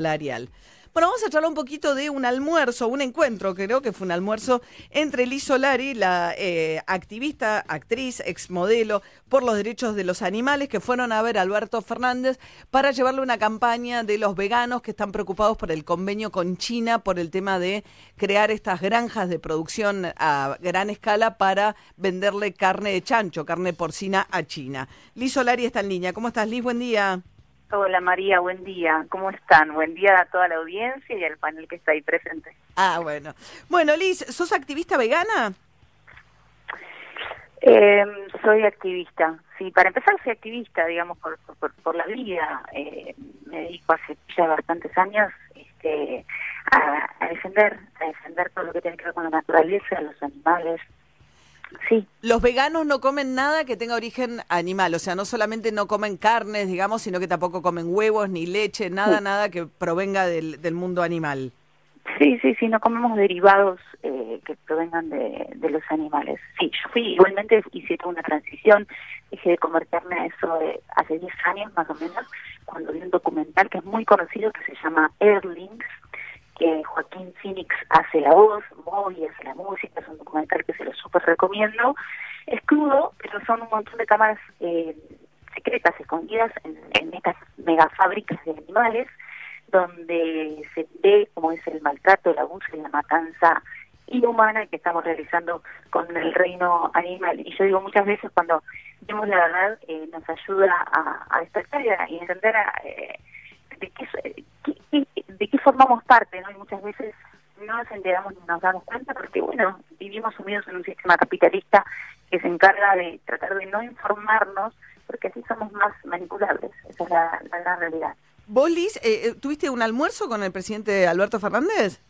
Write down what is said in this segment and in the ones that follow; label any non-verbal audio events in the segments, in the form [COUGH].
salarial. Bueno, vamos a charlar un poquito de un almuerzo, un encuentro, creo que fue un almuerzo entre Liz Solari, la eh, activista, actriz, exmodelo por los derechos de los animales, que fueron a ver a Alberto Fernández para llevarle una campaña de los veganos que están preocupados por el convenio con China, por el tema de crear estas granjas de producción a gran escala para venderle carne de chancho, carne porcina a China. Liz Solari está en línea. ¿Cómo estás, Liz? Buen día. Hola María, buen día. ¿Cómo están? Buen día a toda la audiencia y al panel que está ahí presente. Ah, bueno. Bueno, Liz, ¿sos activista vegana? Eh, soy activista. Sí, para empezar soy activista, digamos, por, por, la vida. Eh, me dedico hace ya bastantes años este, a, a defender, a defender todo lo que tiene que ver con la naturaleza, los animales, Sí. Los veganos no comen nada que tenga origen animal, o sea, no solamente no comen carnes, digamos, sino que tampoco comen huevos ni leche, nada, nada que provenga del, del, mundo animal. Sí, sí, sí, no comemos derivados eh, que provengan de, de, los animales. Sí, yo fui, igualmente hice una transición, dejé de comer carne eso de, hace 10 años más o menos, cuando vi un documental que es muy conocido que se llama Airlings, que Joaquín Phoenix hace la voz, Moby hace la música, es un documental que se lo súper recomiendo. Es crudo, pero son un montón de cámaras eh, secretas, escondidas en, en estas megafábricas de animales, donde se ve cómo es el maltrato, el abuso y la matanza inhumana que estamos realizando con el reino animal. Y yo digo muchas veces cuando vemos la verdad, eh, nos ayuda a, a despertar y, entender a, eh, de qué, qué, de qué formamos parte, ¿no? Y muchas veces no nos enteramos ni nos damos cuenta porque, bueno, vivimos sumidos en un sistema capitalista que se encarga de tratar de no informarnos porque así somos más manipulables. Esa es la, gran realidad. ¿Vos, Liz, eh, eh, tuviste un almuerzo con el presidente Alberto Fernández?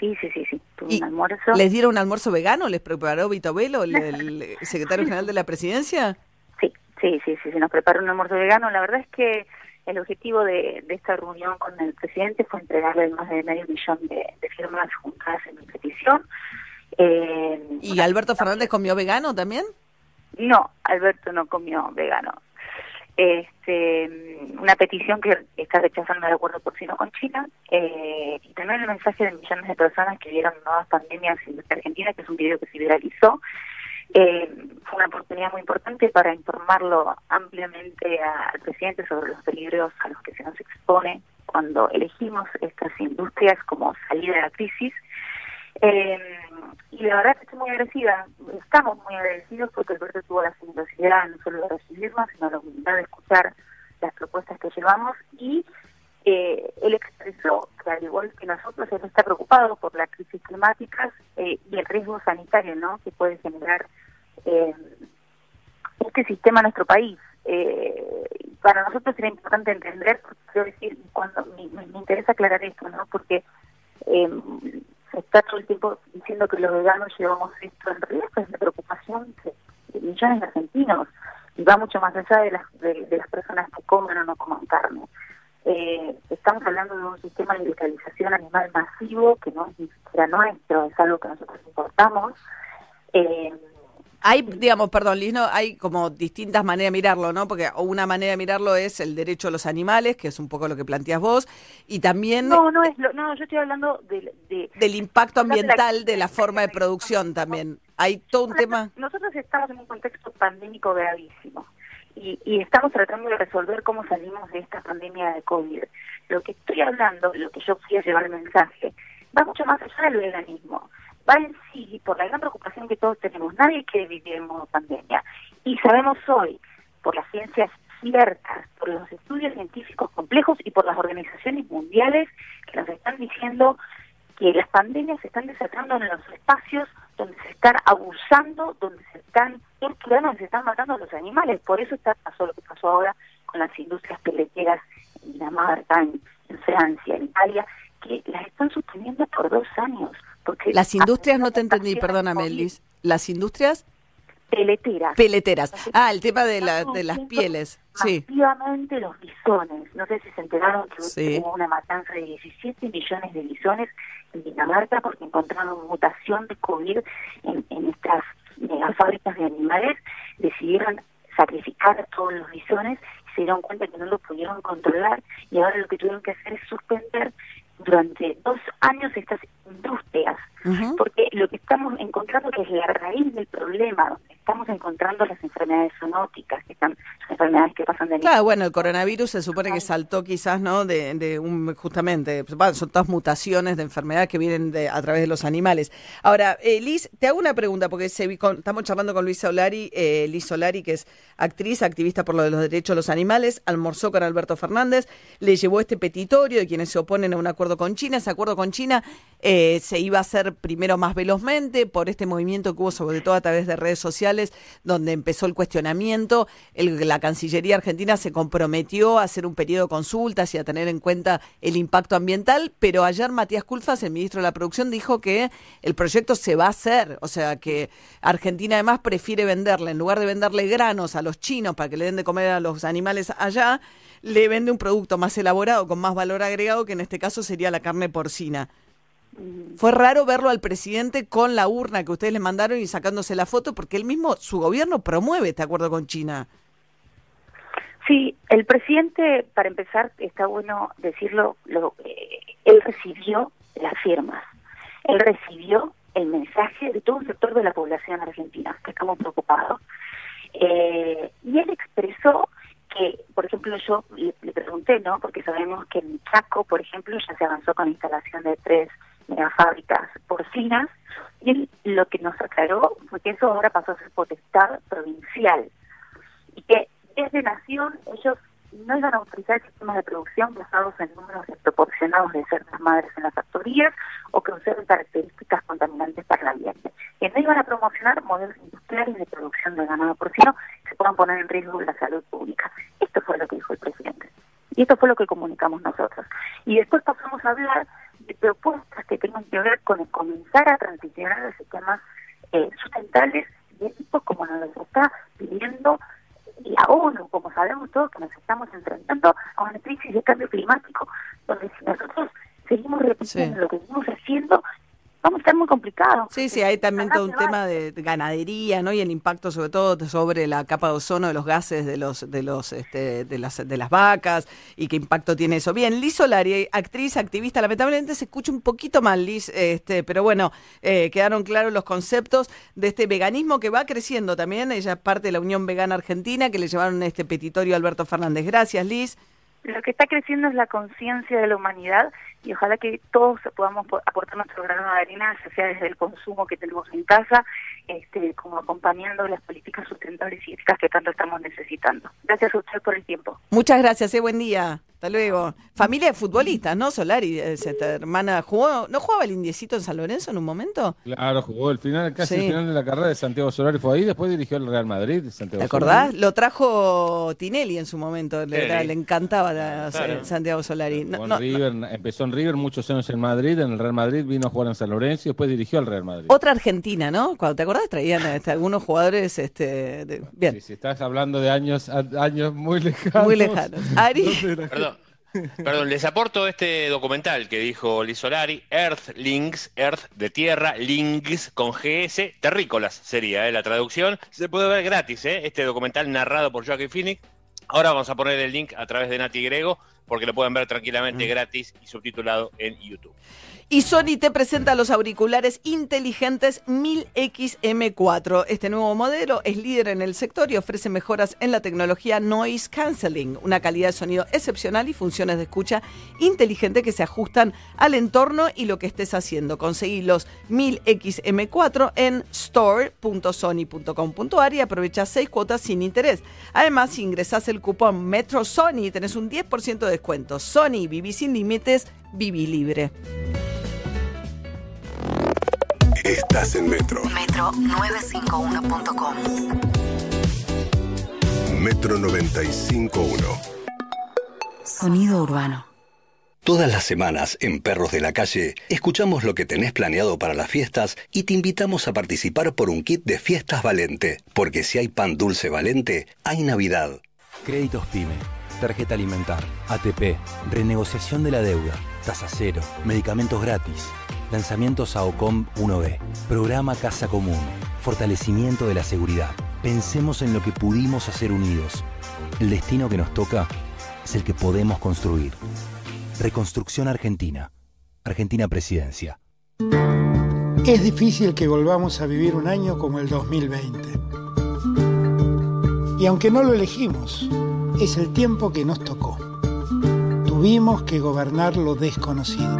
Sí, sí, sí, sí. Tuve un almuerzo. ¿Les dieron un almuerzo vegano? ¿Les preparó Vito Velo, el, el [LAUGHS] secretario general de la presidencia? Sí, sí, sí, sí, sí, nos preparó un almuerzo vegano. La verdad es que el objetivo de, esta reunión con el presidente fue entregarle más de medio millón de, firmas juntadas en mi petición. Eh, ¿Y Alberto Fernández comió vegano también? No, Alberto no comió vegano. Este, una petición que está rechazando el acuerdo porcino con China eh, y también el mensaje de millones de personas que vieron nuevas pandemias en Argentina, que es un video que se viralizó eh, fue una oportunidad muy importante para informarlo ampliamente al presidente sobre los peligros a los que se nos expone cuando elegimos estas industrias como salida de la crisis. Eh, y la verdad que estoy muy agradecida, estamos muy agradecidos porque Alberto tuvo la generosidad no solo de recibirnos, sino la humildad de escuchar las propuestas que llevamos y eh, él expresó que al igual que nosotros, él está preocupado por la crisis climática eh, y el riesgo sanitario ¿no? que puede generar eh, este sistema en nuestro país. Eh, para nosotros sería importante entender, quiero decir, cuando me, interesa aclarar esto, ¿no? Porque eh, se está todo el tiempo diciendo que los veganos llevamos esto, en realidad es la preocupación de, millones de argentinos y va mucho más allá de las, de, las personas que comen o no comen carne. Estamos hablando de un sistema de industrialización animal masivo que no es ni siquiera nuestro, es algo que nosotros importamos. Hay, digamos, perdón, Liz, no, hay como distintas maneras de mirarlo, ¿no? Porque una manera de mirarlo es el derecho a los animales, que es un poco lo que planteas vos, y también... No, no, es no yo estoy hablando de, del impacto ambiental de la, forma de producción también. Hay todo un tema... Nosotros estamos en un contexto pandémico gravísimo. Y, y, estamos tratando de resolver cómo salimos de esta pandemia de COVID. Lo que estoy hablando, lo que yo fui a llevar el mensaje, va mucho más allá del veganismo va en sí por la gran preocupación que todos tenemos. Nadie quiere vivir en modo pandemia. Y sabemos hoy, por las ciencias ciertas, por los estudios científicos complejos y por las organizaciones mundiales que nos están diciendo que las pandemias se están desatando en los espacios donde se están abusando, donde se están torturando, donde se están matando a los animales. Por eso está pasó lo que pasó ahora con las industrias peleteras en Dinamarca, en, en Francia, en Italia, que las están sosteniendo por dos años las industrias, no te entendí, perdóname, Liz. ¿Las industrias? Peleteras. Peleteras. Ah, el tema de, la, de las pieles. Sí. los bisones. No sé si se enteraron que hubo una matanza de 17 millones de bisones en Dinamarca porque encontraron mutación de COVID en, en estas fábricas de animales. Decidieron sacrificar a todos los bisones se dieron cuenta que no lo pudieron controlar y ahora lo que tuvieron que hacer es suspender durante dos años estas industrias, porque lo que estamos encontrando que es la raíz del problema, donde estamos encontrando las enfermedades zoonóticas, que están enfermedades que pasan de Claro, bueno, el coronavirus se supone que saltó quizás, ¿no? De, de un justamente, son todas mutaciones de enfermedades que vienen de, a través de los animales. Ahora, eh, Liz, te hago una pregunta porque se, estamos charlando con Luis Solari, eh, Liz Solari, que es actriz, activista por lo de los derechos de los animales, almorzó con Alberto Fernández, le llevó este petitorio de quienes se oponen a un acuerdo con China. Ese acuerdo con China eh, se iba a hacer primero más velozmente por este movimiento que hubo sobre todo a través de redes sociales, donde empezó el cuestionamiento. la Cancillería Argentina se comprometió a hacer un periodo de consultas y a tener en cuenta el impacto ambiental, pero ayer Matías Culfas, el ministro de la Producción, dijo que el proyecto se va a hacer, o sea que Argentina además prefiere venderle, en lugar de venderle granos a los chinos para que le den de comer a los animales allá, le vende un producto más elaborado, con más valor agregado, que en este caso sería la carne porcina. Fue raro verlo al presidente con la urna que ustedes le mandaron y sacándose la foto, porque él mismo, su gobierno promueve este acuerdo con China. Sí, el presidente, para empezar, está bueno decirlo, lo, eh, él recibió las firmas, él recibió el mensaje de todo un sector de la población argentina, que estamos preocupados, eh, y él expresó que, por ejemplo, yo le, pregunté, ¿no? Porque sabemos que en Chaco, por ejemplo, ya se avanzó con la instalación de tres megafábricas porcinas, y él lo que nos aclaró fue que eso ahora pasó a ser potestad provincial, y que desde Nación ellos no iban a autorizar sistemas de producción basados en números desproporcionados de ciertas madres en las factorías o que usen características contaminantes para el ambiente. Que no iban a promocionar modelos industriales de producción de ganado porcino que se puedan poner en riesgo la salud pública. Esto fue lo que dijo el presidente. Y esto fue lo que comunicamos nosotros. Y después pasamos a hablar de propuestas que tengan que ver con el comenzar a transicionar a sistemas eh, sustentables de tipo como nos está pidiendo la ONU, como sabemos todos que nos estamos enfrentando a una crisis de cambio climático, donde si nosotros seguimos repitiendo lo que seguimos haciendo, vamos a estar muy complicados. Sí, sí, hay también todo un tema de ganadería, ¿no? Y el impacto sobre todo sobre la capa de ozono de los gases de los de los este, de las de las vacas y qué impacto tiene eso. Bien, Liz Solari, actriz, activista, lamentablemente se escucha un poquito mal, Liz, este, pero bueno, eh, quedaron claros los conceptos de este veganismo que va creciendo también. Ella es parte de la Unión Vegana Argentina que le llevaron este petitorio a Alberto Fernández. Gracias, Liz. Lo que está creciendo es la conciencia de la humanidad y ojalá que todos podamos aportar nuestro grano de arena, sea desde el consumo que tenemos en casa, este, como acompañando las políticas sustentables y éticas que tanto estamos necesitando. Gracias a usted por el tiempo. Muchas gracias, eh, buen día. Hasta luego. Familia de futbolistas, ¿no? Solari, esta hermana, jugó, ¿no jugaba el indiecito en San Lorenzo en un momento? Claro, jugó el final, casi el final de la carrera de Santiago Solari fue ahí, después dirigió el Real Madrid. Santiago ¿Te acordás? Lo trajo Tinelli en su momento, le, encantaba Santiago Solari. empezó en River muchos años en Madrid, en el Real Madrid vino a jugar en San Lorenzo y después dirigió al Real Madrid. Otra Argentina, ¿no? Cuando te acordás traían este, algunos jugadores, este, bien. si estás hablando de años, años muy lejanos. Muy lejanos. Ari. Perdón. Perdón, les aporto este documental que dijo Liz Solari, Earth Links, Earth de tierra, Links con GS, terrícolas sería ¿eh? la traducción. Se puede ver gratis, ¿eh? este documental narrado por Joaquin Phoenix. Ahora vamos a poner el link a través de Nati Grego porque lo pueden ver tranquilamente mm. gratis y subtitulado en YouTube. Y Sony te presenta los auriculares inteligentes 1000XM4. Este nuevo modelo es líder en el sector y ofrece mejoras en la tecnología Noise Cancelling, una calidad de sonido excepcional y funciones de escucha inteligente que se ajustan al entorno y lo que estés haciendo. Conseguí los 1000XM4 en store.sony.com.ar y aprovecha 6 cuotas sin interés. Además, si ingresas el cupón Metro Sony, tenés un 10% de descuento. Sony, viví sin límites, viví libre. Estás en Metro. Metro951.com. Metro 951. Sonido urbano. Todas las semanas en Perros de la Calle escuchamos lo que tenés planeado para las fiestas y te invitamos a participar por un kit de fiestas Valente, porque si hay pan dulce Valente, hay Navidad. Créditos PYME, tarjeta alimentar, ATP, renegociación de la deuda, tasa cero, medicamentos gratis. Lanzamientos AOCOM 1B. Programa Casa Común. Fortalecimiento de la seguridad. Pensemos en lo que pudimos hacer unidos. El destino que nos toca es el que podemos construir. Reconstrucción Argentina. Argentina Presidencia. Es difícil que volvamos a vivir un año como el 2020. Y aunque no lo elegimos, es el tiempo que nos tocó. Tuvimos que gobernar lo desconocido.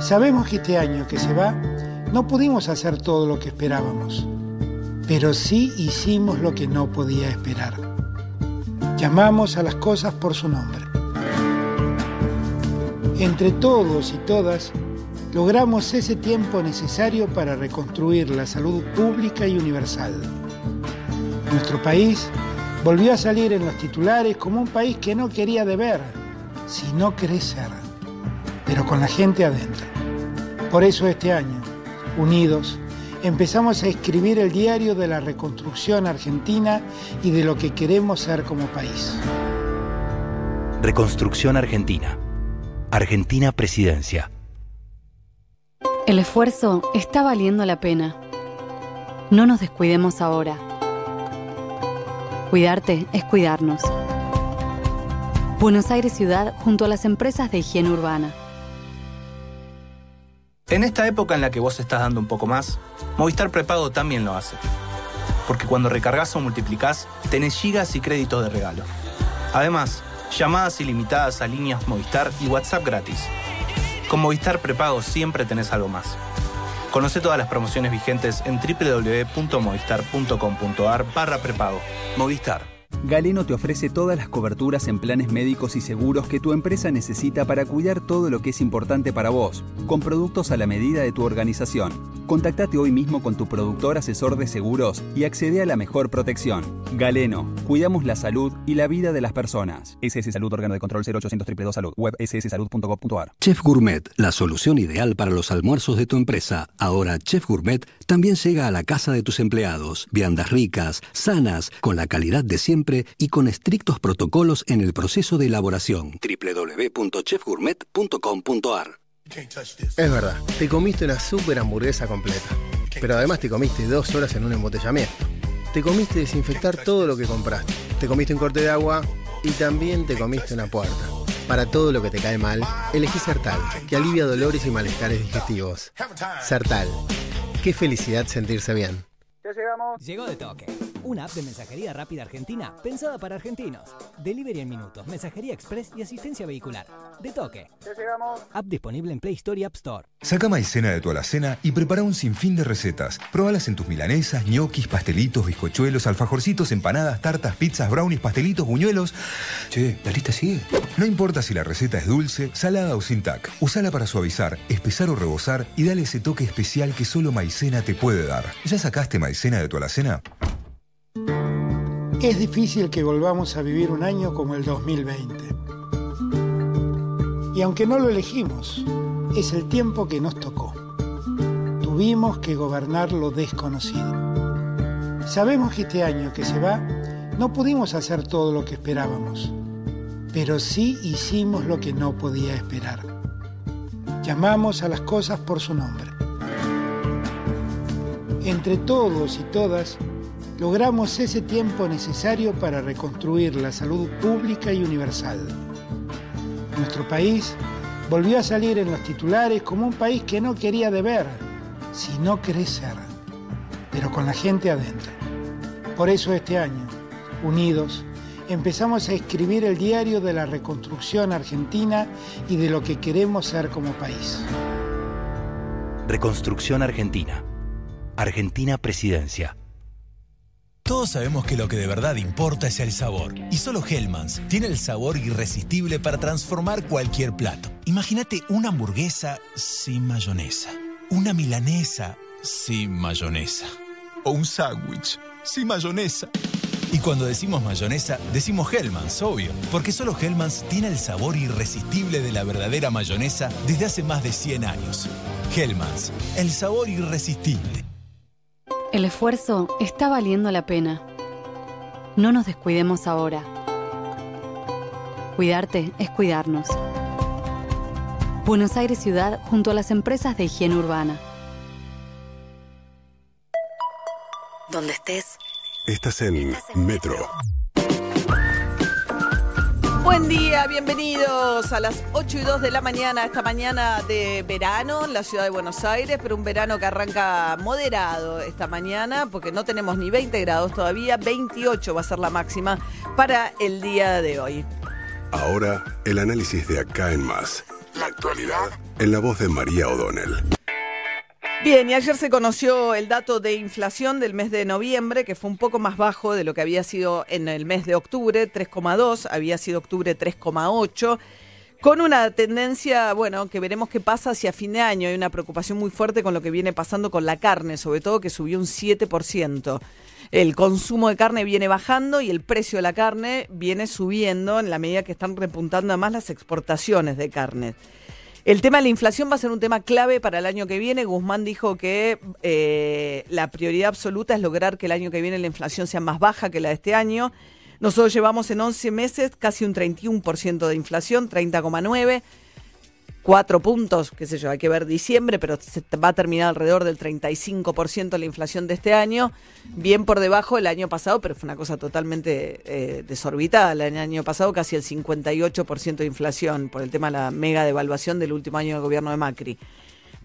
Sabemos que este año que se va, no pudimos hacer todo lo que esperábamos, pero sí hicimos lo que no podía esperar. Llamamos a las cosas por su nombre. Entre todos y todas, logramos ese tiempo necesario para reconstruir la salud pública y universal. Nuestro país volvió a salir en los titulares como un país que no quería deber, sino crecer, pero con la gente adentro. Por eso este año, unidos, empezamos a escribir el diario de la reconstrucción argentina y de lo que queremos ser como país. Reconstrucción Argentina. Argentina Presidencia. El esfuerzo está valiendo la pena. No nos descuidemos ahora. Cuidarte es cuidarnos. Buenos Aires Ciudad junto a las empresas de higiene urbana. En esta época en la que vos estás dando un poco más, Movistar Prepago también lo hace. Porque cuando recargas o multiplicás, tenés gigas y créditos de regalo. Además, llamadas ilimitadas a líneas Movistar y WhatsApp gratis. Con Movistar Prepago siempre tenés algo más. Conoce todas las promociones vigentes en www.movistar.com.ar barra prepago. Movistar. Galeno te ofrece todas las coberturas en planes médicos y seguros que tu empresa necesita para cuidar todo lo que es importante para vos, con productos a la medida de tu organización. Contactate hoy mismo con tu productor asesor de seguros y accede a la mejor protección. Galeno, cuidamos la salud y la vida de las personas. SS Salud, órgano de control 0800 222 Salud, web sssalud.gov.ar. Chef Gourmet, la solución ideal para los almuerzos de tu empresa. Ahora Chef Gourmet también llega a la casa de tus empleados. Viandas ricas, sanas, con la calidad de siempre y con estrictos protocolos en el proceso de elaboración. www.chefgourmet.com.ar Es verdad, te comiste una super hamburguesa completa, pero además te comiste dos horas en un embotellamiento. Te comiste desinfectar todo lo que compraste. Te comiste un corte de agua y también te comiste una puerta. Para todo lo que te cae mal, elegí Sertal, que alivia dolores y malestares digestivos. Sertal. Qué felicidad sentirse bien. Ya llegamos. Llegó de toque. Una app de mensajería rápida argentina pensada para argentinos. Delivery en minutos, mensajería express y asistencia vehicular. De toque. Ya llegamos. App disponible en Play Store y App Store. Saca maicena de tu alacena y prepara un sinfín de recetas. Probalas en tus milanesas, ñoquis, pastelitos, bizcochuelos, alfajorcitos, empanadas, tartas, pizzas, brownies, pastelitos, buñuelos. Che, la lista sigue. No importa si la receta es dulce, salada o sin tac. Usala para suavizar, espesar o rebosar y dale ese toque especial que solo maicena te puede dar. ¿Ya sacaste maicena de tu alacena? Es difícil que volvamos a vivir un año como el 2020. Y aunque no lo elegimos, es el tiempo que nos tocó. Tuvimos que gobernar lo desconocido. Sabemos que este año que se va, no pudimos hacer todo lo que esperábamos, pero sí hicimos lo que no podía esperar. Llamamos a las cosas por su nombre. Entre todos y todas, logramos ese tiempo necesario para reconstruir la salud pública y universal. Nuestro país volvió a salir en los titulares como un país que no quería deber, sino crecer, pero con la gente adentro. Por eso este año, unidos, empezamos a escribir el diario de la reconstrucción argentina y de lo que queremos ser como país. Reconstrucción Argentina. Argentina Presidencia. Todos sabemos que lo que de verdad importa es el sabor. Y solo Hellmann's tiene el sabor irresistible para transformar cualquier plato. Imagínate una hamburguesa sin mayonesa. Una milanesa sin mayonesa. O un sándwich sin mayonesa. Y cuando decimos mayonesa, decimos Hellmann's, obvio. Porque solo Hellmann's tiene el sabor irresistible de la verdadera mayonesa desde hace más de 100 años. Hellmann's, el sabor irresistible. El esfuerzo está valiendo la pena. No nos descuidemos ahora. Cuidarte es cuidarnos. Buenos Aires Ciudad junto a las empresas de higiene urbana. Donde estés, Estás en Metro. Buen día, bienvenidos a las 8 y 2 de la mañana, esta mañana de verano en la ciudad de Buenos Aires, pero un verano que arranca moderado esta mañana porque no tenemos ni 20 grados todavía, 28 va a ser la máxima para el día de hoy. Ahora, el análisis de acá en más. La actualidad en la voz de María O'Donnell. Bien, y ayer se conoció el dato de inflación del mes de noviembre, que fue un poco más bajo de lo que había sido en el mes de octubre, 3,2, había sido octubre 3,8, con una tendencia, bueno, que veremos qué pasa hacia fin de año. Hay una preocupación muy fuerte con lo que viene pasando con la carne, sobre todo que subió un 7%. El consumo de carne viene bajando y el precio de la carne viene subiendo en la medida que están repuntando además las exportaciones de carne. El tema de la inflación va a ser un tema clave para el año que viene. Guzmán dijo que eh, la prioridad absoluta es lograr que el año que viene la inflación sea más baja que la de este año. Nosotros llevamos en 11 meses casi un 31% de inflación, 30,9% cuatro puntos, qué sé yo, hay que ver diciembre, pero se va a terminar alrededor del 35% la inflación de este año, bien por debajo del año pasado, pero fue una cosa totalmente eh, desorbitada. El año pasado casi el 58% de inflación por el tema de la mega devaluación del último año del gobierno de Macri.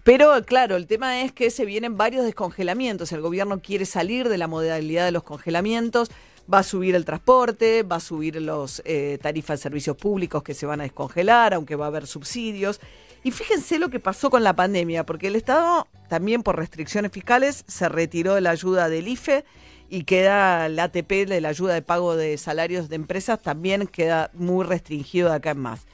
Pero claro, el tema es que se vienen varios descongelamientos. El gobierno quiere salir de la modalidad de los congelamientos va a subir el transporte, va a subir las eh, tarifas de servicios públicos que se van a descongelar, aunque va a haber subsidios. Y fíjense lo que pasó con la pandemia, porque el Estado también por restricciones fiscales se retiró de la ayuda del IFE y queda el ATP de la ayuda de pago de salarios de empresas también queda muy restringido de acá en más.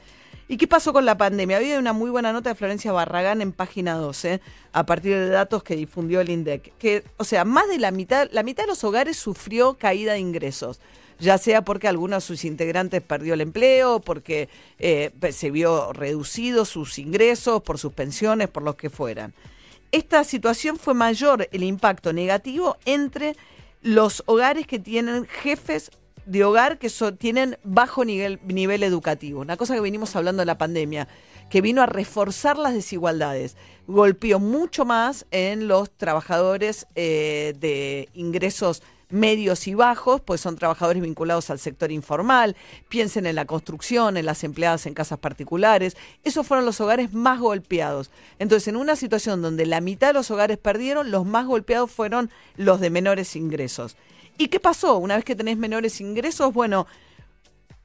¿Y qué pasó con la pandemia? Había una muy buena nota de Florencia Barragán en página 12, a partir de datos que difundió el INDEC, que, o sea, más de la mitad, la mitad de los hogares sufrió caída de ingresos ya sea porque alguno de sus integrantes perdió el empleo, porque eh, se vio reducidos sus ingresos, por sus pensiones, por los que fueran. Esta situación fue mayor el impacto negativo entre los hogares que tienen jefes de hogar que tienen bajo nivel, nivel educativo. Una cosa que venimos hablando de la pandemia, que vino a reforzar las desigualdades. Golpeó mucho más en los trabajadores eh, de ingresos medios y bajos, pues son trabajadores vinculados al sector informal, piensen en la construcción, en las empleadas en casas particulares, esos fueron los hogares más golpeados. Entonces, en una situación donde la mitad de los hogares perdieron, los más golpeados fueron los de menores ingresos. ¿Y qué pasó? Una vez que tenés menores ingresos, bueno,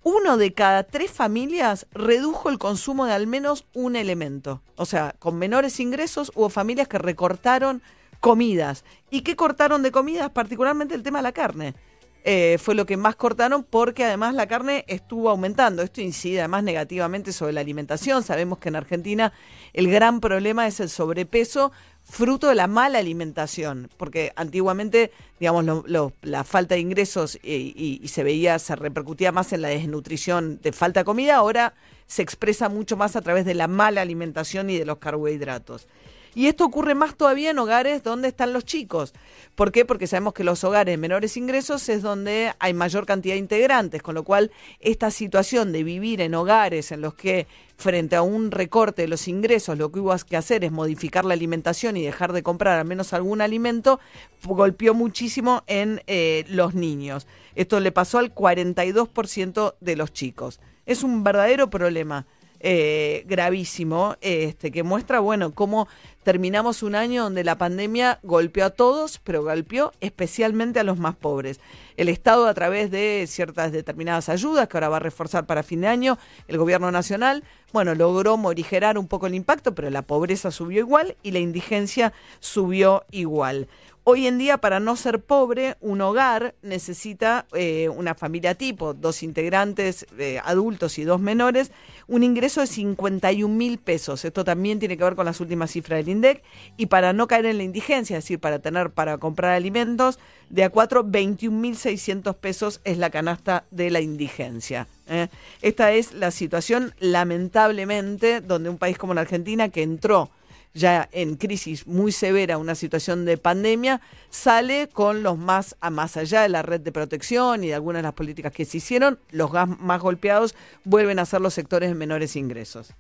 uno de cada tres familias redujo el consumo de al menos un elemento. O sea, con menores ingresos hubo familias que recortaron comidas. ¿Y qué cortaron de comidas? Particularmente el tema de la carne. Eh, fue lo que más cortaron porque además la carne estuvo aumentando. Esto incide además negativamente sobre la alimentación. Sabemos que en Argentina el gran problema es el sobrepeso fruto de la mala alimentación, porque antiguamente, digamos, la falta de ingresos y, se veía, se repercutía más en la desnutrición de falta de comida, ahora se expresa mucho más a través de la mala alimentación y de los carbohidratos. Y esto ocurre más todavía en hogares donde están los chicos. ¿Por qué? Porque sabemos que los hogares de menores ingresos es donde hay mayor cantidad de integrantes, con lo cual esta situación de vivir en hogares en los que frente a un recorte de los ingresos lo que hubo que hacer es modificar la alimentación y dejar de comprar al menos algún alimento, golpeó muchísimo en eh, los niños. Esto le pasó al 42% de los chicos. Es un verdadero problema. Eh, gravísimo, este, que muestra, bueno, cómo terminamos un año donde la pandemia golpeó a todos, pero golpeó especialmente a los más pobres. El Estado, a través de ciertas determinadas ayudas que ahora va a reforzar para fin de año, el gobierno nacional, bueno, logró morigerar un poco el impacto, pero la pobreza subió igual y la indigencia subió igual. Hoy en día, para no ser pobre, un hogar necesita eh, una familia tipo, dos integrantes eh, adultos y dos menores, un ingreso de 51 mil pesos. Esto también tiene que ver con las últimas cifras del INDEC. Y para no caer en la indigencia, es decir, para tener para comprar alimentos, de a cuatro, 21 mil 600 pesos es la canasta de la indigencia. ¿eh? Esta es la situación, lamentablemente, donde un país como la Argentina, que entró ya en crisis muy severa, una situación de pandemia, sale con los más, a más allá de la red de protección y de algunas de las políticas que se hicieron, los más golpeados vuelven a ser los sectores de menores ingresos.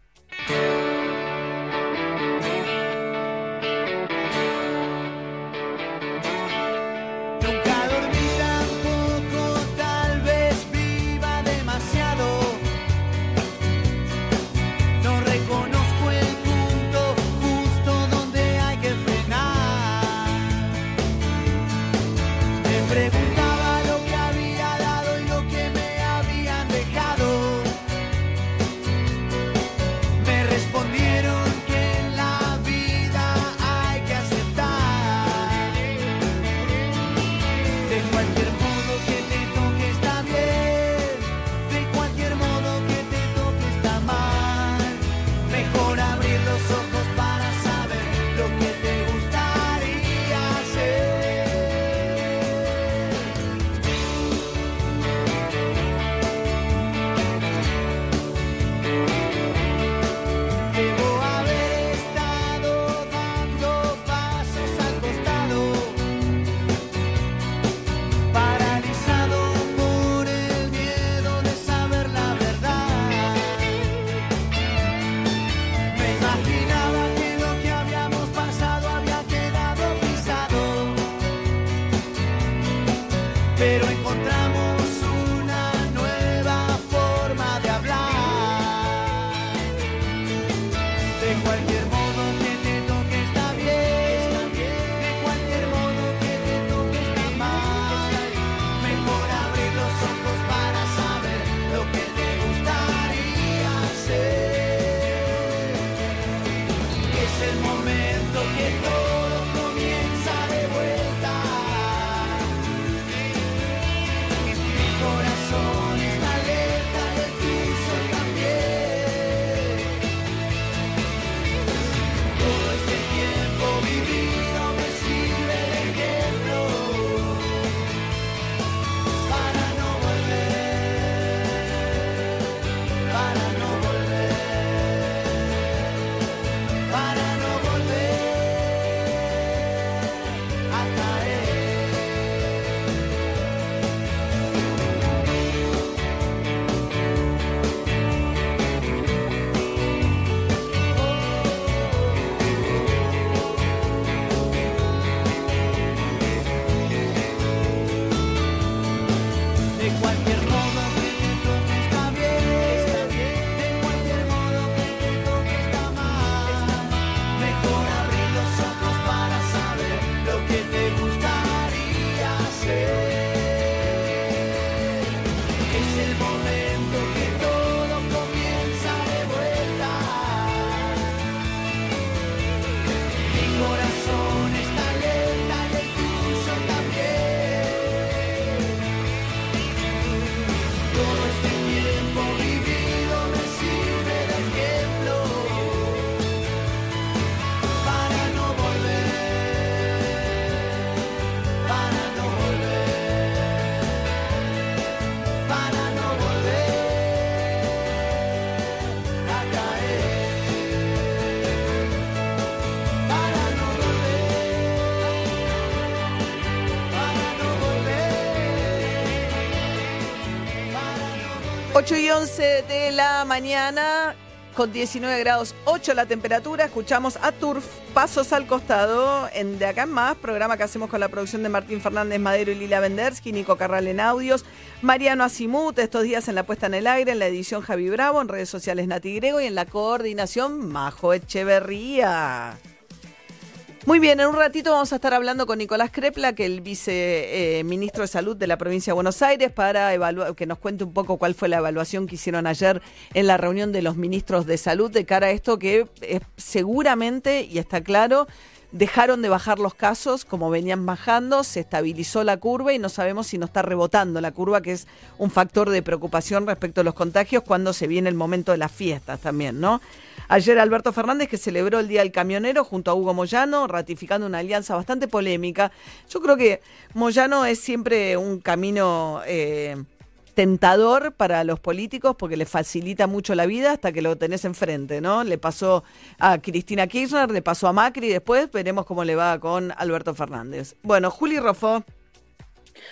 El momento que 8 y 11 de la mañana, con 19 grados 8 la temperatura. Escuchamos a Turf, Pasos al Costado, en De Acá en Más, programa que hacemos con la producción de Martín Fernández Madero y Lila Vendersky, Nico Carral en audios, Mariano Asimut, estos días en la puesta en el aire, en la edición Javi Bravo, en redes sociales Nati Grego y en la coordinación Majo Echeverría. Muy bien, en un ratito vamos a estar hablando con Nicolás Crepla, que es el viceministro de Salud de la provincia de Buenos Aires, para evaluar, que nos cuente un poco cuál fue la evaluación que hicieron ayer en la reunión de los ministros de Salud de cara a esto que eh, seguramente, y está claro, dejaron de bajar los casos como venían bajando, se estabilizó la curva y no sabemos si no está rebotando la curva, que es un factor de preocupación respecto a los contagios cuando se viene el momento de las fiestas también, ¿no? Ayer Alberto Fernández, que celebró el Día del Camionero junto a Hugo Moyano, ratificando una alianza bastante polémica. Yo creo que Moyano es siempre un camino eh, tentador para los políticos porque le facilita mucho la vida hasta que lo tenés enfrente, ¿no? Le pasó a Cristina Kirchner, le pasó a Macri, después veremos cómo le va con Alberto Fernández. Bueno, Juli Rofó.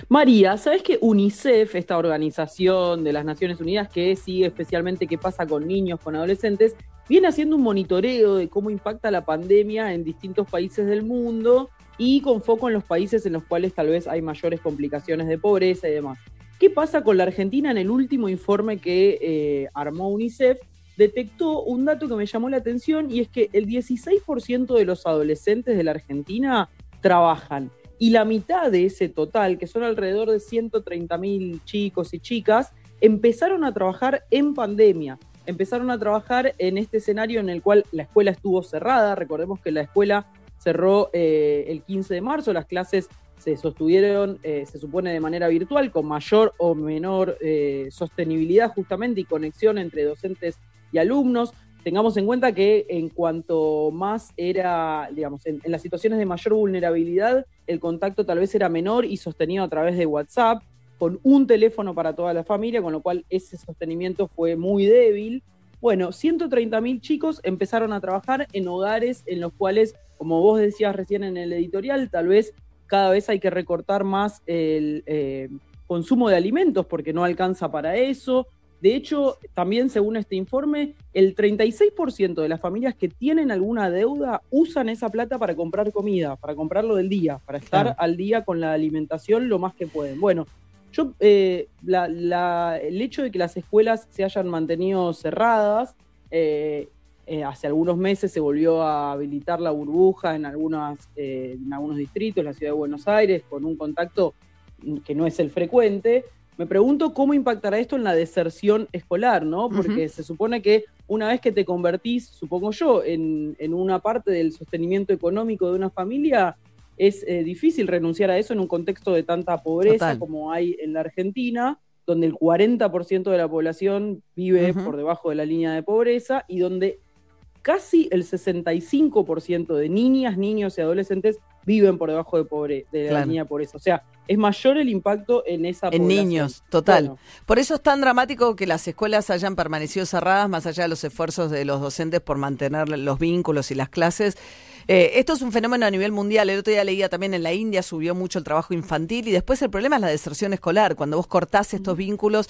María, ¿sabes que UNICEF, esta organización de las Naciones Unidas que sigue especialmente qué pasa con niños, con adolescentes, viene haciendo un monitoreo de cómo impacta la pandemia en distintos países del mundo y con foco en los países en los cuales tal vez hay mayores complicaciones de pobreza y demás. ¿Qué pasa con la Argentina? En el último informe que eh, armó UNICEF, detectó un dato que me llamó la atención y es que el 16% de los adolescentes de la Argentina trabajan y la mitad de ese total, que son alrededor de 130 mil chicos y chicas, empezaron a trabajar en pandemia. Empezaron a trabajar en este escenario en el cual la escuela estuvo cerrada. Recordemos que la escuela cerró eh, el 15 de marzo, las clases se sostuvieron, eh, se supone, de manera virtual, con mayor o menor eh, sostenibilidad justamente y conexión entre docentes y alumnos. tengamos en cuenta que en cuanto más era, digamos, en, en las situaciones de mayor vulnerabilidad, el contacto tal vez era menor y sostenido a través de WhatsApp, con un teléfono para toda la familia, con lo cual ese sostenimiento fue muy débil. Bueno, 130.000 chicos empezaron a trabajar en hogares en los cuales, como vos decías recién en el editorial, tal vez cada vez hay que recortar más el eh, consumo de alimentos porque no alcanza para eso. De hecho, también según este informe, el 36% de las familias que tienen alguna deuda usan esa plata para comprar comida, para comprarlo del día, para estar Claro. al día con la alimentación lo más que pueden. Bueno, yo, eh, la- la- el hecho de que las escuelas se hayan mantenido cerradas, eh, eh, hace algunos meses se volvió a habilitar la burbuja en, algunas, eh, en algunos distritos, la ciudad de Buenos Aires, con un contacto que no es el frecuente. Me pregunto cómo impactará esto en la deserción escolar, ¿no? Porque se supone que una vez que te convertís, supongo yo, en, en una parte del sostenimiento económico de una familia, es eh, difícil renunciar a eso en un contexto de tanta pobreza Total. como hay en la Argentina, donde el 40% de la población vive por debajo de la línea de pobreza y donde casi el 65% de niñas, niños y adolescentes viven por debajo de, pobre, de la línea de pobreza. O sea, es mayor el impacto en esa En población. niños, total. Bueno, Por eso es tan dramático que las escuelas hayan permanecido cerradas, más allá de los esfuerzos de los docentes por mantener los vínculos y las clases. Eh, esto es un fenómeno a nivel mundial. El otro día leía también en la India subió mucho el trabajo infantil y después el problema es la deserción escolar. Cuando vos cortás estos vínculos,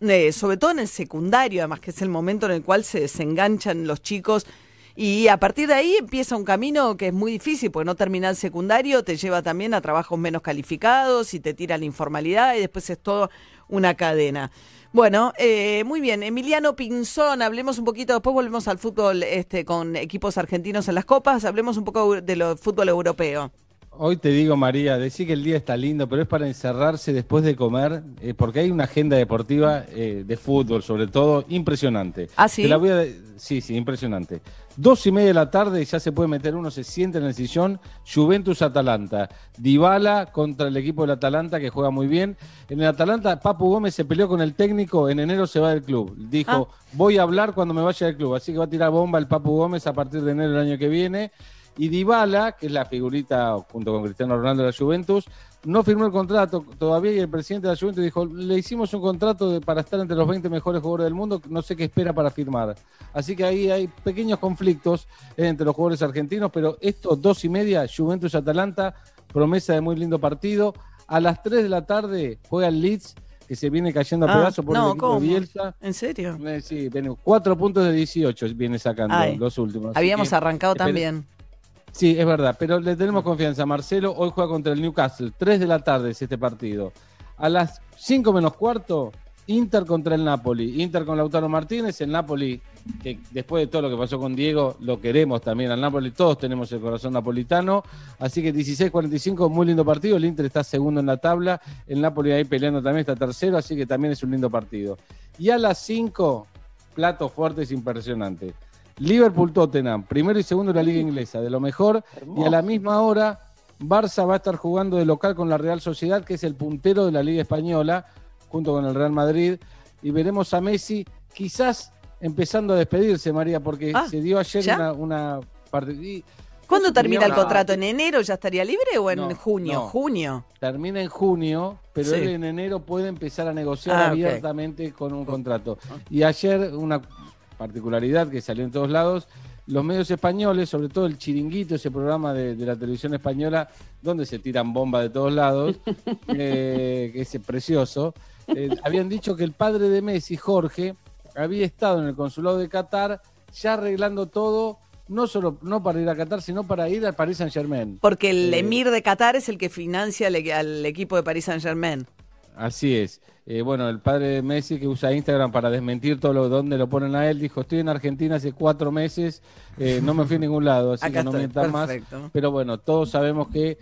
eh, sobre todo en el secundario, además que es el momento en el cual se desenganchan los chicos. Y a partir de ahí empieza un camino que es muy difícil, porque no terminar el secundario te lleva también a trabajos menos calificados y te tira la informalidad y después es todo una cadena. Bueno, eh, muy bien. Emiliano Pinzón, hablemos un poquito, después volvemos al fútbol este, con equipos argentinos en las copas, hablemos un poco de lo fútbol europeo. Hoy te digo, María, decir que el día está lindo, pero es para encerrarse después de comer, eh, porque hay una agenda deportiva eh, de fútbol, sobre todo, impresionante. ¿Ah, sí? Te la voy a Sí, sí, impresionante. Dos y media de la tarde, ya se puede meter uno, se sienta en el sillón, Juventus-Atalanta. Dybala contra el equipo del Atalanta, que juega muy bien. En el Atalanta, Papu Gómez se peleó con el técnico, en enero se va del club. Dijo, voy a hablar cuando me vaya del club, así que va a tirar bomba el Papu Gómez a partir de enero del año que viene. Y Dybala, que es la figurita junto con Cristiano Ronaldo de la Juventus, no firmó el contrato todavía y el presidente de la Juventus dijo, le hicimos un contrato de- para estar entre los 20 mejores jugadores del mundo, no sé qué espera para firmar. Así que ahí hay pequeños conflictos entre los jugadores argentinos, pero estos dos y media, Juventus-Atalanta, promesa de muy lindo partido. A las 3 de la tarde juega el Leeds, que se viene cayendo a Ah, pedazos por no, el equipo Bielsa. ¿En serio? Eh, sí, viene cuatro puntos de 18 viene sacando Ay, los últimos. Habíamos que, arrancado también. Sí, es verdad, pero le tenemos confianza. Marcelo hoy juega contra el Newcastle. 3 de la tarde es este partido. A las 5 menos cuarto, Inter contra el Napoli. Inter con Lautaro Martínez, el Napoli, que después de todo lo que pasó con Diego, lo queremos también al Napoli. Todos tenemos el corazón napolitano. Así que 16-45, muy lindo partido. El Inter está segundo en la tabla. El Napoli ahí peleando también está tercero, así que también es un lindo partido. Y a las 5, platos fuertes impresionantes. Liverpool-Tottenham, primero y segundo de la liga inglesa, de lo mejor. Y a la misma hora, Barça va a estar jugando de local con la Real Sociedad, que es el puntero de la liga española, junto con el Real Madrid. Y veremos a Messi quizás empezando a despedirse, María, porque Ah, se dio ayer ¿ya? una, una y- ¿Cuándo termina el contrato? ¿En enero ya estaría libre o en No, junio? no. Junio. Termina en junio, pero Sí. él en enero puede empezar a negociar Ah, abiertamente con un contrato. Y ayer una particularidad que salió en todos lados, los medios españoles, sobre todo el Chiringuito, ese programa de, de la televisión española, donde se tiran bombas de todos lados, [LAUGHS] eh, que es precioso, eh, habían dicho que el padre de Messi, Jorge, había estado en el consulado de Qatar ya arreglando todo, no solo no para ir a Qatar, sino para ir al Paris Saint Germain. Porque el Eh, emir de Qatar es el que financia al, al equipo de Paris Saint Germain. Así es. Eh, bueno, el padre de Messi que usa Instagram para desmentir todo lo donde lo ponen a él, dijo, estoy en Argentina hace cuatro meses, eh, no me fui a ningún lado, así Acá que no mientan más. Pero bueno, todos sabemos que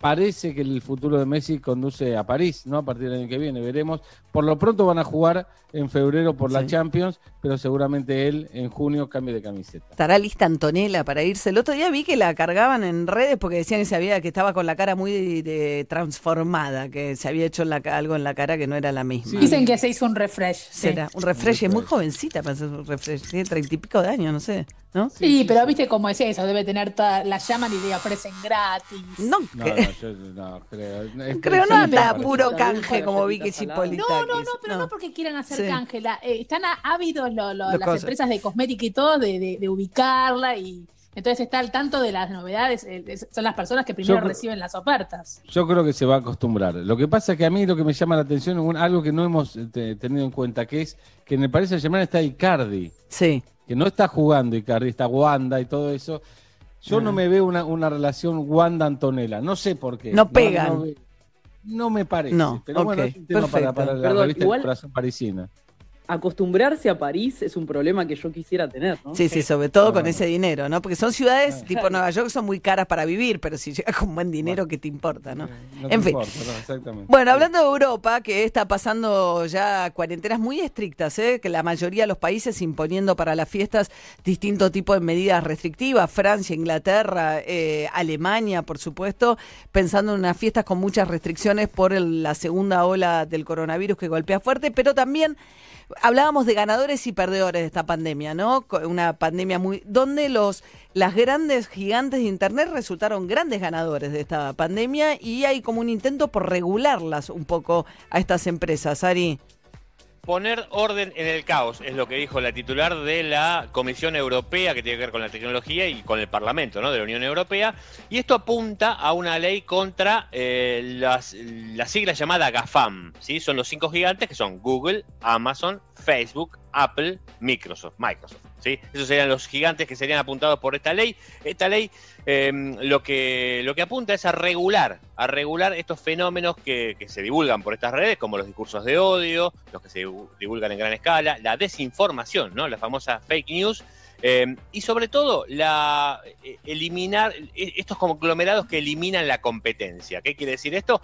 parece que el futuro de Messi conduce a París, ¿no? A partir del año que viene, veremos. Por lo pronto van a jugar en febrero por la Champions, pero seguramente él en junio cambie de camiseta. ¿Estará lista Antonella para irse? El otro día vi que la cargaban en redes porque decían que se había que estaba con la cara muy de- transformada, que se había hecho en la ca- algo en la cara que no era la misma. Dicen que se hizo un refresh. sí. Será un refresh, es muy jovencita para hacer un refresh, tiene treinta y pico de años, no sé, ¿no? Sí, pero viste cómo es eso, debe tener toda, la llaman y le ofrecen gratis. No, No, no, yo no creo. Es- Creo no es- puro canje como Vicky Cipolitakis. No, no, no, pero no, porque quieran hacer Sí. canje. la- eh, están a- ávidos lo- lo- Las cosas. empresas de cosmética y todo de, de- de ubicarla y entonces está al tanto de las novedades. eh, son las personas que primero creo- reciben las ofertas. Yo creo que se va a acostumbrar. Lo que pasa es que a mí lo que me llama la atención es un- algo que no hemos eh, te- tenido en cuenta, que es que en el Paris Saint Germain está Icardi. Sí. Que no está jugando Icardi, está Wanda y todo eso. Yo no Ah. me veo una, una relación Wanda-Antonella. No sé por qué. No pegan. No, no me parece. No, pero bueno, ok, es un tema para, la Perdón, revista igual- corazón parisina. Acostumbrarse a París es un problema que yo quisiera tener, ¿no? Sí, sí, sobre todo con ese dinero, ¿no? Porque son ciudades tipo Nueva York que son muy caras para vivir, pero si llegas con buen dinero, ¿qué te importa, no? No te en fin. importa, no, exactamente. Bueno, hablando de Europa, que está pasando ya cuarentenas muy estrictas, ¿eh? que la mayoría de los países imponiendo para las fiestas distinto tipo de medidas restrictivas, Francia, Inglaterra, eh, Alemania, por supuesto, pensando en unas fiestas con muchas restricciones por el- la segunda ola del coronavirus que golpea fuerte, pero también hablábamos de ganadores y perdedores de esta pandemia, ¿no? Una pandemia muy donde los las grandes gigantes de internet resultaron grandes ganadores de esta pandemia y hay como un intento por regularlas un poco a estas empresas, Ari. Poner orden en el caos es lo que dijo la titular de la Comisión Europea que tiene que ver con la tecnología y con el Parlamento ¿no? de la Unión Europea. Y esto apunta a una ley contra eh, las, la sigla llamada GAFAM. ¿sí? Son los cinco gigantes que son Google, Amazon, Facebook, Apple, Microsoft. Microsoft ¿sí? Esos serían los gigantes que serían apuntados por esta ley. Esta ley eh, lo, que, lo que apunta es a regular, a regular estos fenómenos que, que se divulgan por estas redes, como los discursos de odio, los que se divu- divulgan en gran escala, la desinformación, ¿no? la famosa fake news, eh, y sobre todo la eh, eliminar eh, estos conglomerados que eliminan la competencia. ¿Qué quiere decir esto?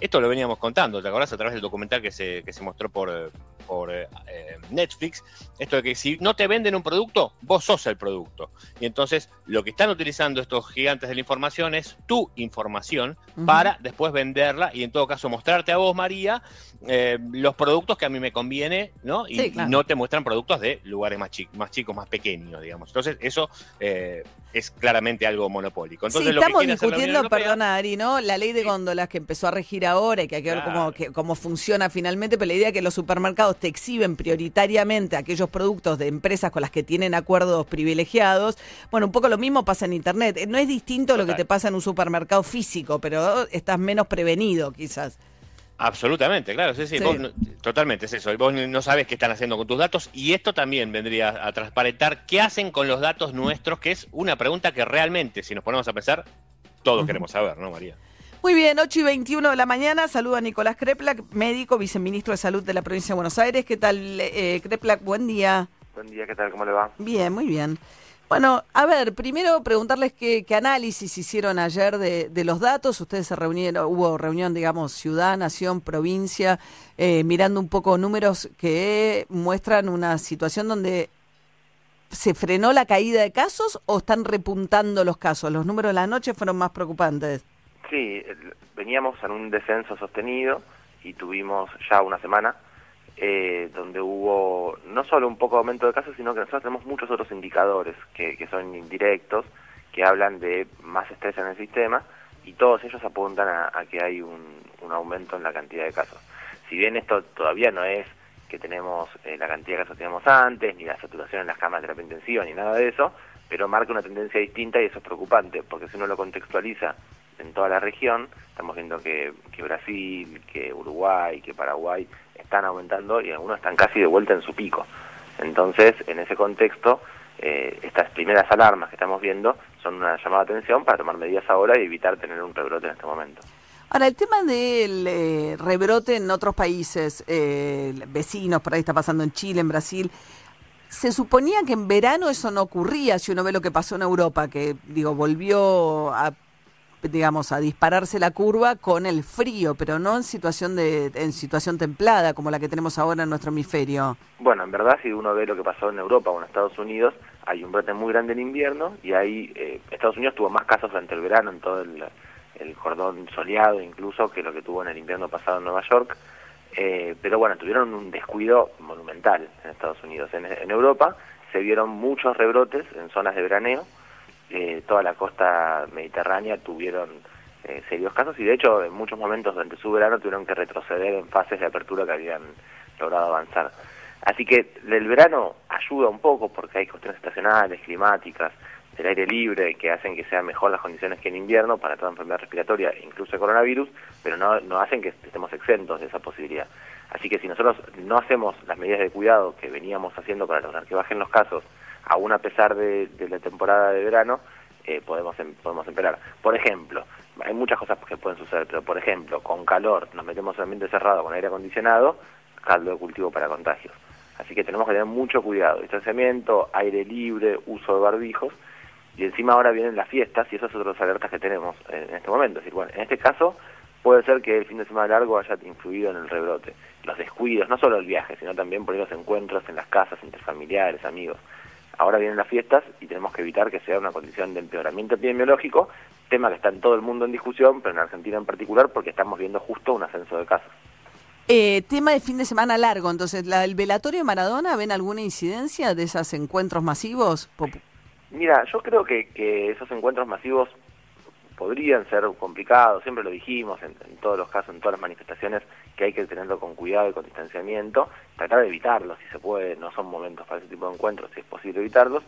Esto lo veníamos contando, ¿te acordás? A través del documental que se, que se mostró por, por eh, eh, Netflix. Esto de que si no te venden un producto, vos sos el producto. Y entonces lo que están utilizando estos gigantes de la información es tu información para después venderla y en todo caso mostrarte a vos, María, eh, los productos que a mí me conviene, ¿no? Y, Sí, claro. y no te muestran productos de lugares más, chi- más chicos, más pequeños, digamos. Entonces eso eh, es claramente algo monopólico. Entonces, sí, lo que estamos discutiendo, Europea- perdona Ari, ¿no? La ley de góndolas que empezó a regir ahora y que hay que ver cómo, que- cómo funciona finalmente, pero la idea es que los supermercados te exhiben prioritariamente aquellos productos de empresas con las que tienen acuerdos privilegiados. Bueno, un poco lo mismo pasa en Internet. No es distinto lo que te pasa en un supermercado físico, pero estás menos prevenido quizás. Absolutamente, claro, sí, sí, Sí. vos totalmente es eso. Y vos no sabes qué están haciendo con tus datos y esto también vendría a transparentar qué hacen con los datos nuestros, que es una pregunta que realmente, si nos ponemos a pensar, todos queremos saber, ¿no, María? Muy bien, 8 y 21 de la mañana. Saluda a Nicolás Kreplak, médico, viceministro de Salud de la provincia de Buenos Aires. ¿Qué tal, eh, Kreplak? Buen día. Buen día, ¿qué tal? ¿Cómo le va? Bien, muy bien. Bueno, a ver, primero preguntarles qué, qué análisis hicieron ayer de, de los datos. Ustedes se reunieron, hubo reunión, digamos, ciudad, nación, provincia, eh, mirando un poco números que muestran una situación donde se frenó la caída de casos o están repuntando los casos. Los números de la noche fueron más preocupantes. Sí, veníamos en un descenso sostenido y tuvimos ya una semana eh, donde hubo no solo un poco de aumento de casos, sino que nosotros tenemos muchos otros indicadores que, son indirectos, que hablan de más estrés en el sistema y todos ellos apuntan a, a que hay un, un aumento en la cantidad de casos. Si bien esto todavía no es que tenemos eh, la cantidad de casos que teníamos antes, ni la saturación en las camas de terapia intensiva, ni nada de eso, pero marca una tendencia distinta y eso es preocupante, porque si uno lo contextualiza en toda la región, estamos viendo que, que Brasil, que Uruguay, que Paraguay están aumentando y algunos están casi de vuelta en su pico. Entonces, en ese contexto, eh, estas primeras alarmas que estamos viendo son una llamada de atención para tomar medidas ahora y evitar tener un rebrote en este momento. Ahora, el tema del eh, rebrote en otros países eh, vecinos, por ahí está pasando en Chile, en Brasil, se suponía que en verano eso no ocurría, si uno ve lo que pasó en Europa, que digo, volvió a digamos, a dispararse la curva con el frío, pero no en situación de en situación templada como la que tenemos ahora en nuestro hemisferio. Bueno, en verdad, si uno ve lo que pasó en Europa o en Estados Unidos, hay un brote muy grande en invierno y ahí eh, Estados Unidos tuvo más casos durante el verano en todo el, el cordón soleado incluso que lo que tuvo en el invierno pasado en Nueva York. Eh, pero bueno, tuvieron un descuido monumental en Estados Unidos. En, en Europa se vieron muchos rebrotes en zonas de veraneo. Eh, toda la costa mediterránea tuvieron eh, serios casos y de hecho en muchos momentos durante su verano tuvieron que retroceder en fases de apertura que habían logrado avanzar. Así que el verano ayuda un poco porque hay cuestiones estacionales, climáticas, del aire libre que hacen que sean mejor las condiciones que en invierno para toda enfermedad respiratoria, incluso coronavirus, pero no, no hacen que estemos exentos de esa posibilidad. Así que si nosotros no hacemos las medidas de cuidado que veníamos haciendo para lograr que bajen los casos, aún a pesar de, la temporada de verano, eh, podemos em- podemos empeorar. Por ejemplo, hay muchas cosas que pueden suceder, pero por ejemplo, con calor nos metemos en ambiente cerrado con aire acondicionado, caldo de cultivo para contagios. Así que tenemos que tener mucho cuidado, distanciamiento, aire libre, uso de barbijos, y encima ahora vienen las fiestas y esas son otras alertas que tenemos en este momento. Es decir, bueno, en este caso puede ser que el fin de semana largo haya influido en el rebrote. Los descuidos, no solo el viaje, sino también por ahí los encuentros en las casas, entre familiares, amigos. Ahora vienen las fiestas y tenemos que evitar que sea una condición de empeoramiento epidemiológico, tema que está en todo el mundo en discusión, pero en Argentina en particular, porque estamos viendo justo un ascenso de casos. Eh, tema de fin de semana largo, entonces, la, ¿el velatorio de Maradona ven alguna incidencia de esos encuentros masivos? Mira, yo creo que, que esos encuentros masivos podrían ser complicados, siempre lo dijimos en, en todos los casos, en todas las manifestaciones, que hay que tenerlo con cuidado y con distanciamiento, tratar de evitarlos si se puede, no son momentos para ese tipo de encuentros, si es posible evitarlos,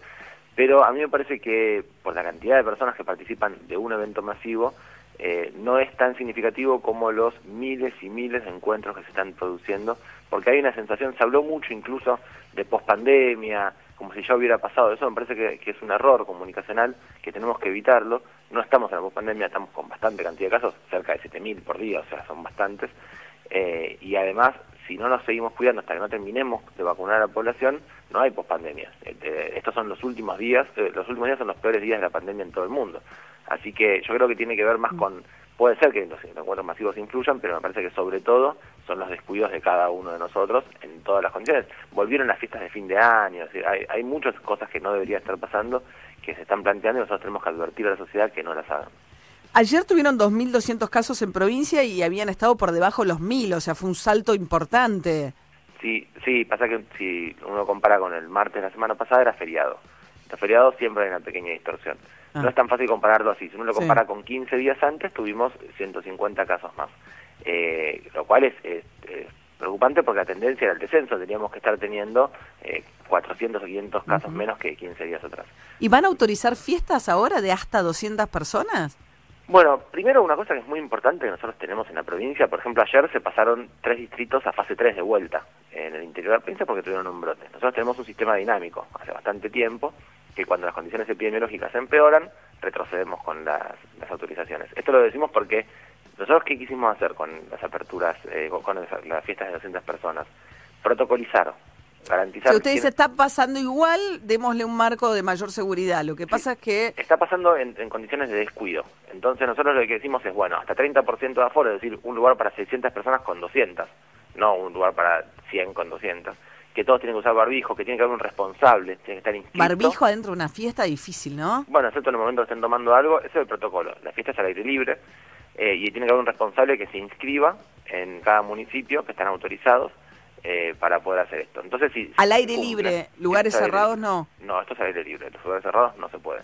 pero a mí me parece que por la cantidad de personas que participan de un evento masivo, eh, no es tan significativo como los miles y miles de encuentros que se están produciendo, porque hay una sensación, se habló mucho incluso de pospandemia, como si ya hubiera pasado, eso me parece que, que es un error comunicacional, que tenemos que evitarlo, no estamos en la pospandemia, estamos con bastante cantidad de casos, cerca de 7.000 por día, o sea, son bastantes, eh, y además, si no nos seguimos cuidando hasta que no terminemos de vacunar a la población, no hay pospandemia. Eh, eh, estos son los últimos días, eh, los últimos días son los peores días de la pandemia en todo el mundo. Así que yo creo que tiene que ver más con, puede ser que los encuentros masivos influyan, pero me parece que sobre todo son los descuidos de cada uno de nosotros en todas las condiciones. Volvieron las fiestas de fin de año, es decir, hay, hay muchas cosas que no deberían estar pasando, que se están planteando y nosotros tenemos que advertir a la sociedad que no las hagan. Ayer tuvieron 2.200 casos en provincia y habían estado por debajo de los 1.000, o sea, fue un salto importante. Sí, sí, pasa que si uno compara con el martes de la semana pasada era feriado. Los feriados siempre hay una pequeña distorsión. Ah. No es tan fácil compararlo así. Si uno lo Sí. compara con 15 días antes, tuvimos 150 casos más. Eh, lo cual es, es- es preocupante porque la tendencia era el descenso. Teníamos que estar teniendo eh, 400 o 500 casos menos que 15 días atrás. ¿Y van a autorizar fiestas ahora de hasta 200 personas? Bueno, primero una cosa que es muy importante que nosotros tenemos en la provincia, por ejemplo, ayer se pasaron tres distritos a fase 3 de vuelta en el interior de la provincia porque tuvieron un brote. Nosotros tenemos un sistema dinámico hace bastante tiempo que cuando las condiciones epidemiológicas empeoran, retrocedemos con las, las autorizaciones. Esto lo decimos porque nosotros qué quisimos hacer con las aperturas, eh, con- las, fiestas de 200 personas, protocolizar, garantizar... Si ustedes quién- están pasando igual, démosle un marco de mayor seguridad. Lo que pasa es que está pasando en, en condiciones de descuido. Entonces nosotros lo que decimos es, bueno, hasta 30% de aforo, es decir, un lugar para 600 personas con 200, no un lugar para 100 con 200. Que todos tienen que usar barbijo, que tiene que haber un responsable, tiene que estar inscrito. barbijo adentro de una fiesta difícil, ¿no? Bueno, excepto en el momento que estén tomando algo, ese es el protocolo. La fiesta es al aire libre eh, y tiene que haber un responsable que se inscriba en cada municipio, que están autorizados eh, para poder hacer esto. Entonces, si Al aire libre, lugares cerrados libre. no. No, esto es al aire libre, los lugares cerrados no se puede.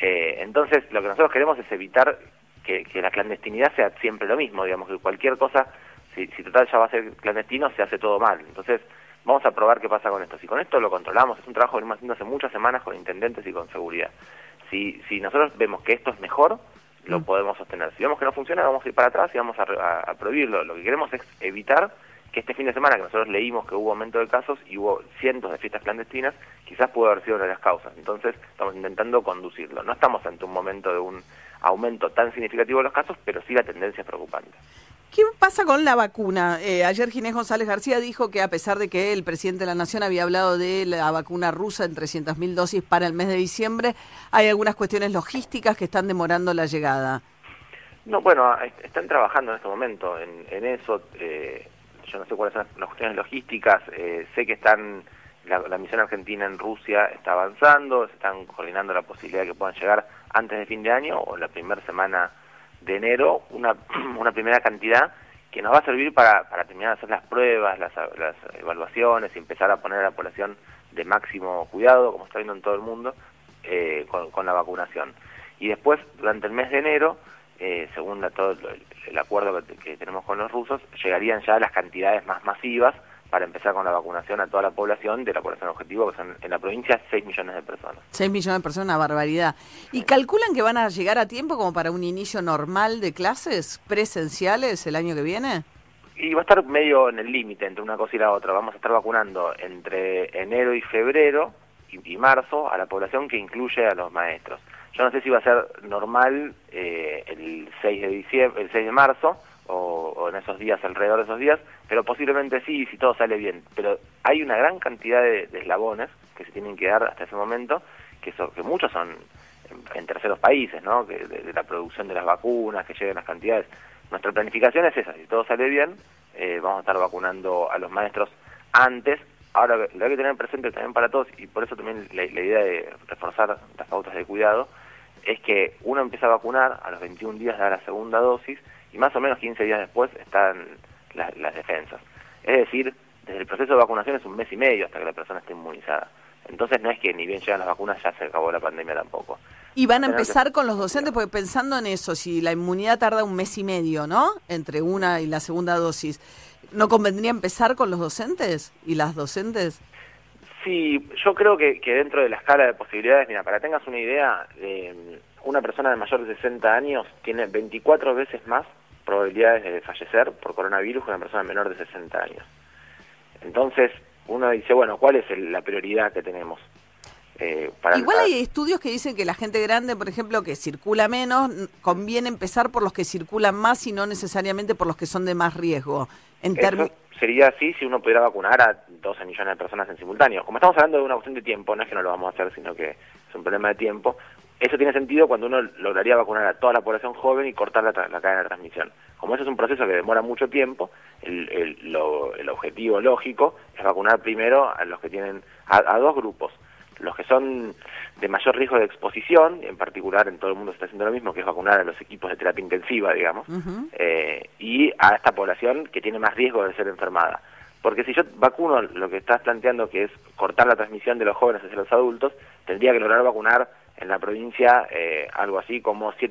Eh, entonces, lo que nosotros queremos es evitar que, que la clandestinidad sea siempre lo mismo, digamos, que cualquier cosa, si, si total ya va a ser clandestino, se hace todo mal. Entonces, vamos a probar qué pasa con esto. Si con esto lo controlamos, es un trabajo que venimos haciendo hace muchas semanas con intendentes y con seguridad. Si, si nosotros vemos que esto es mejor, lo podemos sostener. Si vemos que no funciona, vamos a ir para atrás y vamos a, a- a prohibirlo. Lo que queremos es evitar que este fin de semana que nosotros leímos que hubo aumento de casos y hubo cientos de fiestas clandestinas, quizás pudo haber sido una de las causas. Entonces, estamos intentando conducirlo. No estamos ante un momento de un aumento tan significativo de los casos, pero sí la tendencia es preocupante. ¿Qué pasa con la vacuna? Eh, ayer Ginés González García dijo que a pesar de que el presidente de la Nación había hablado de la vacuna rusa en 300.000 dosis para el mes de diciembre, hay algunas cuestiones logísticas que están demorando la llegada. No, bueno, est- están trabajando en este momento en, en eso. eh, yo no sé cuáles son las cuestiones logísticas. eh, sé que están la, la misión argentina en Rusia está avanzando, se están coordinando la posibilidad de que puedan llegar antes de fin de año o la primera semana de enero una, [CLEARS THROAT] una primera cantidad que nos va a servir para, para terminar de hacer las pruebas, las, las evaluaciones y empezar a poner a la población de máximo cuidado, como está viendo en todo el mundo, eh, con, la vacunación. Y después, durante el mes de enero, eh, según la- todo el, el acuerdo que, que tenemos con los rusos, llegarían ya las cantidades más masivas para empezar con la vacunación a toda la población de la población objetivo, que son en la provincia 6 millones de personas. 6 millones de personas, una barbaridad. ¿Y calculan que van a llegar a tiempo como para un inicio normal de clases presenciales el año que viene? Y va a estar medio en el límite entre una cosa y la otra. Vamos a estar vacunando entre enero y febrero y, y marzo a la población que incluye a los maestros. Yo no sé si va a ser normal eh, el 6 de diciembre, el 6 de marzo o, o en esos días, alrededor de esos días, pero posiblemente sí, si todo sale bien. Pero hay una gran cantidad de, eslabones que se tienen que dar hasta ese momento, que, son, que muchos son en, en terceros países, ¿no? Que de, la producción de las vacunas, que lleguen las cantidades. Nuestra planificación es esa, si todo sale bien, eh, vamos a estar vacunando a los maestros antes. Ahora, lo hay que tener presente también para todos, y por eso también la, la idea de reforzar las pautas de cuidado, es que uno empieza a vacunar a los 21 días de la segunda dosis y más o menos 15 días después están las, las defensas. Es decir, desde el proceso de vacunación es un mes y medio hasta que la persona esté inmunizada. Entonces no es que ni bien llegan las vacunas ya se acabó la pandemia tampoco. Y van a empezar con los docentes, porque pensando en eso, si la inmunidad tarda un mes y medio, ¿no? Entre una y la segunda dosis, ¿no convendría empezar con los docentes y las docentes? Sí, yo creo que, que dentro de la escala de posibilidades, mira, para que tengas una idea, eh, una persona de mayor de 60 años tiene 24 veces más probabilidades de fallecer por coronavirus que una persona menor de 60 años. Entonces, uno dice, bueno, ¿cuál es el- la prioridad que tenemos? Eh, para Igual hay estudios que dicen que la gente grande, por ejemplo, que circula menos, conviene empezar por los que circulan más y no necesariamente por los que son de más riesgo. En Eso sería así si uno pudiera vacunar a 12 millones de personas en simultáneo. Como estamos hablando de una cuestión de tiempo, no es que no lo vamos a hacer, sino que es un problema de tiempo. Eso tiene sentido cuando uno lograría vacunar a toda la población joven y cortar la, la cadena de transmisión. Como eso es un proceso que demora mucho tiempo, el, el- lo- el objetivo lógico es vacunar primero a los que tienen, a, a dos grupos. Los que son de mayor riesgo de exposición, en particular en todo el mundo se está haciendo lo mismo, que es vacunar a los equipos de terapia intensiva, digamos, eh, y a esta población que tiene más riesgo de ser enfermada. Porque si yo vacuno lo que estás planteando, que es cortar la transmisión de los jóvenes hacia los adultos, tendría que lograr vacunar en la provincia eh, algo así como 7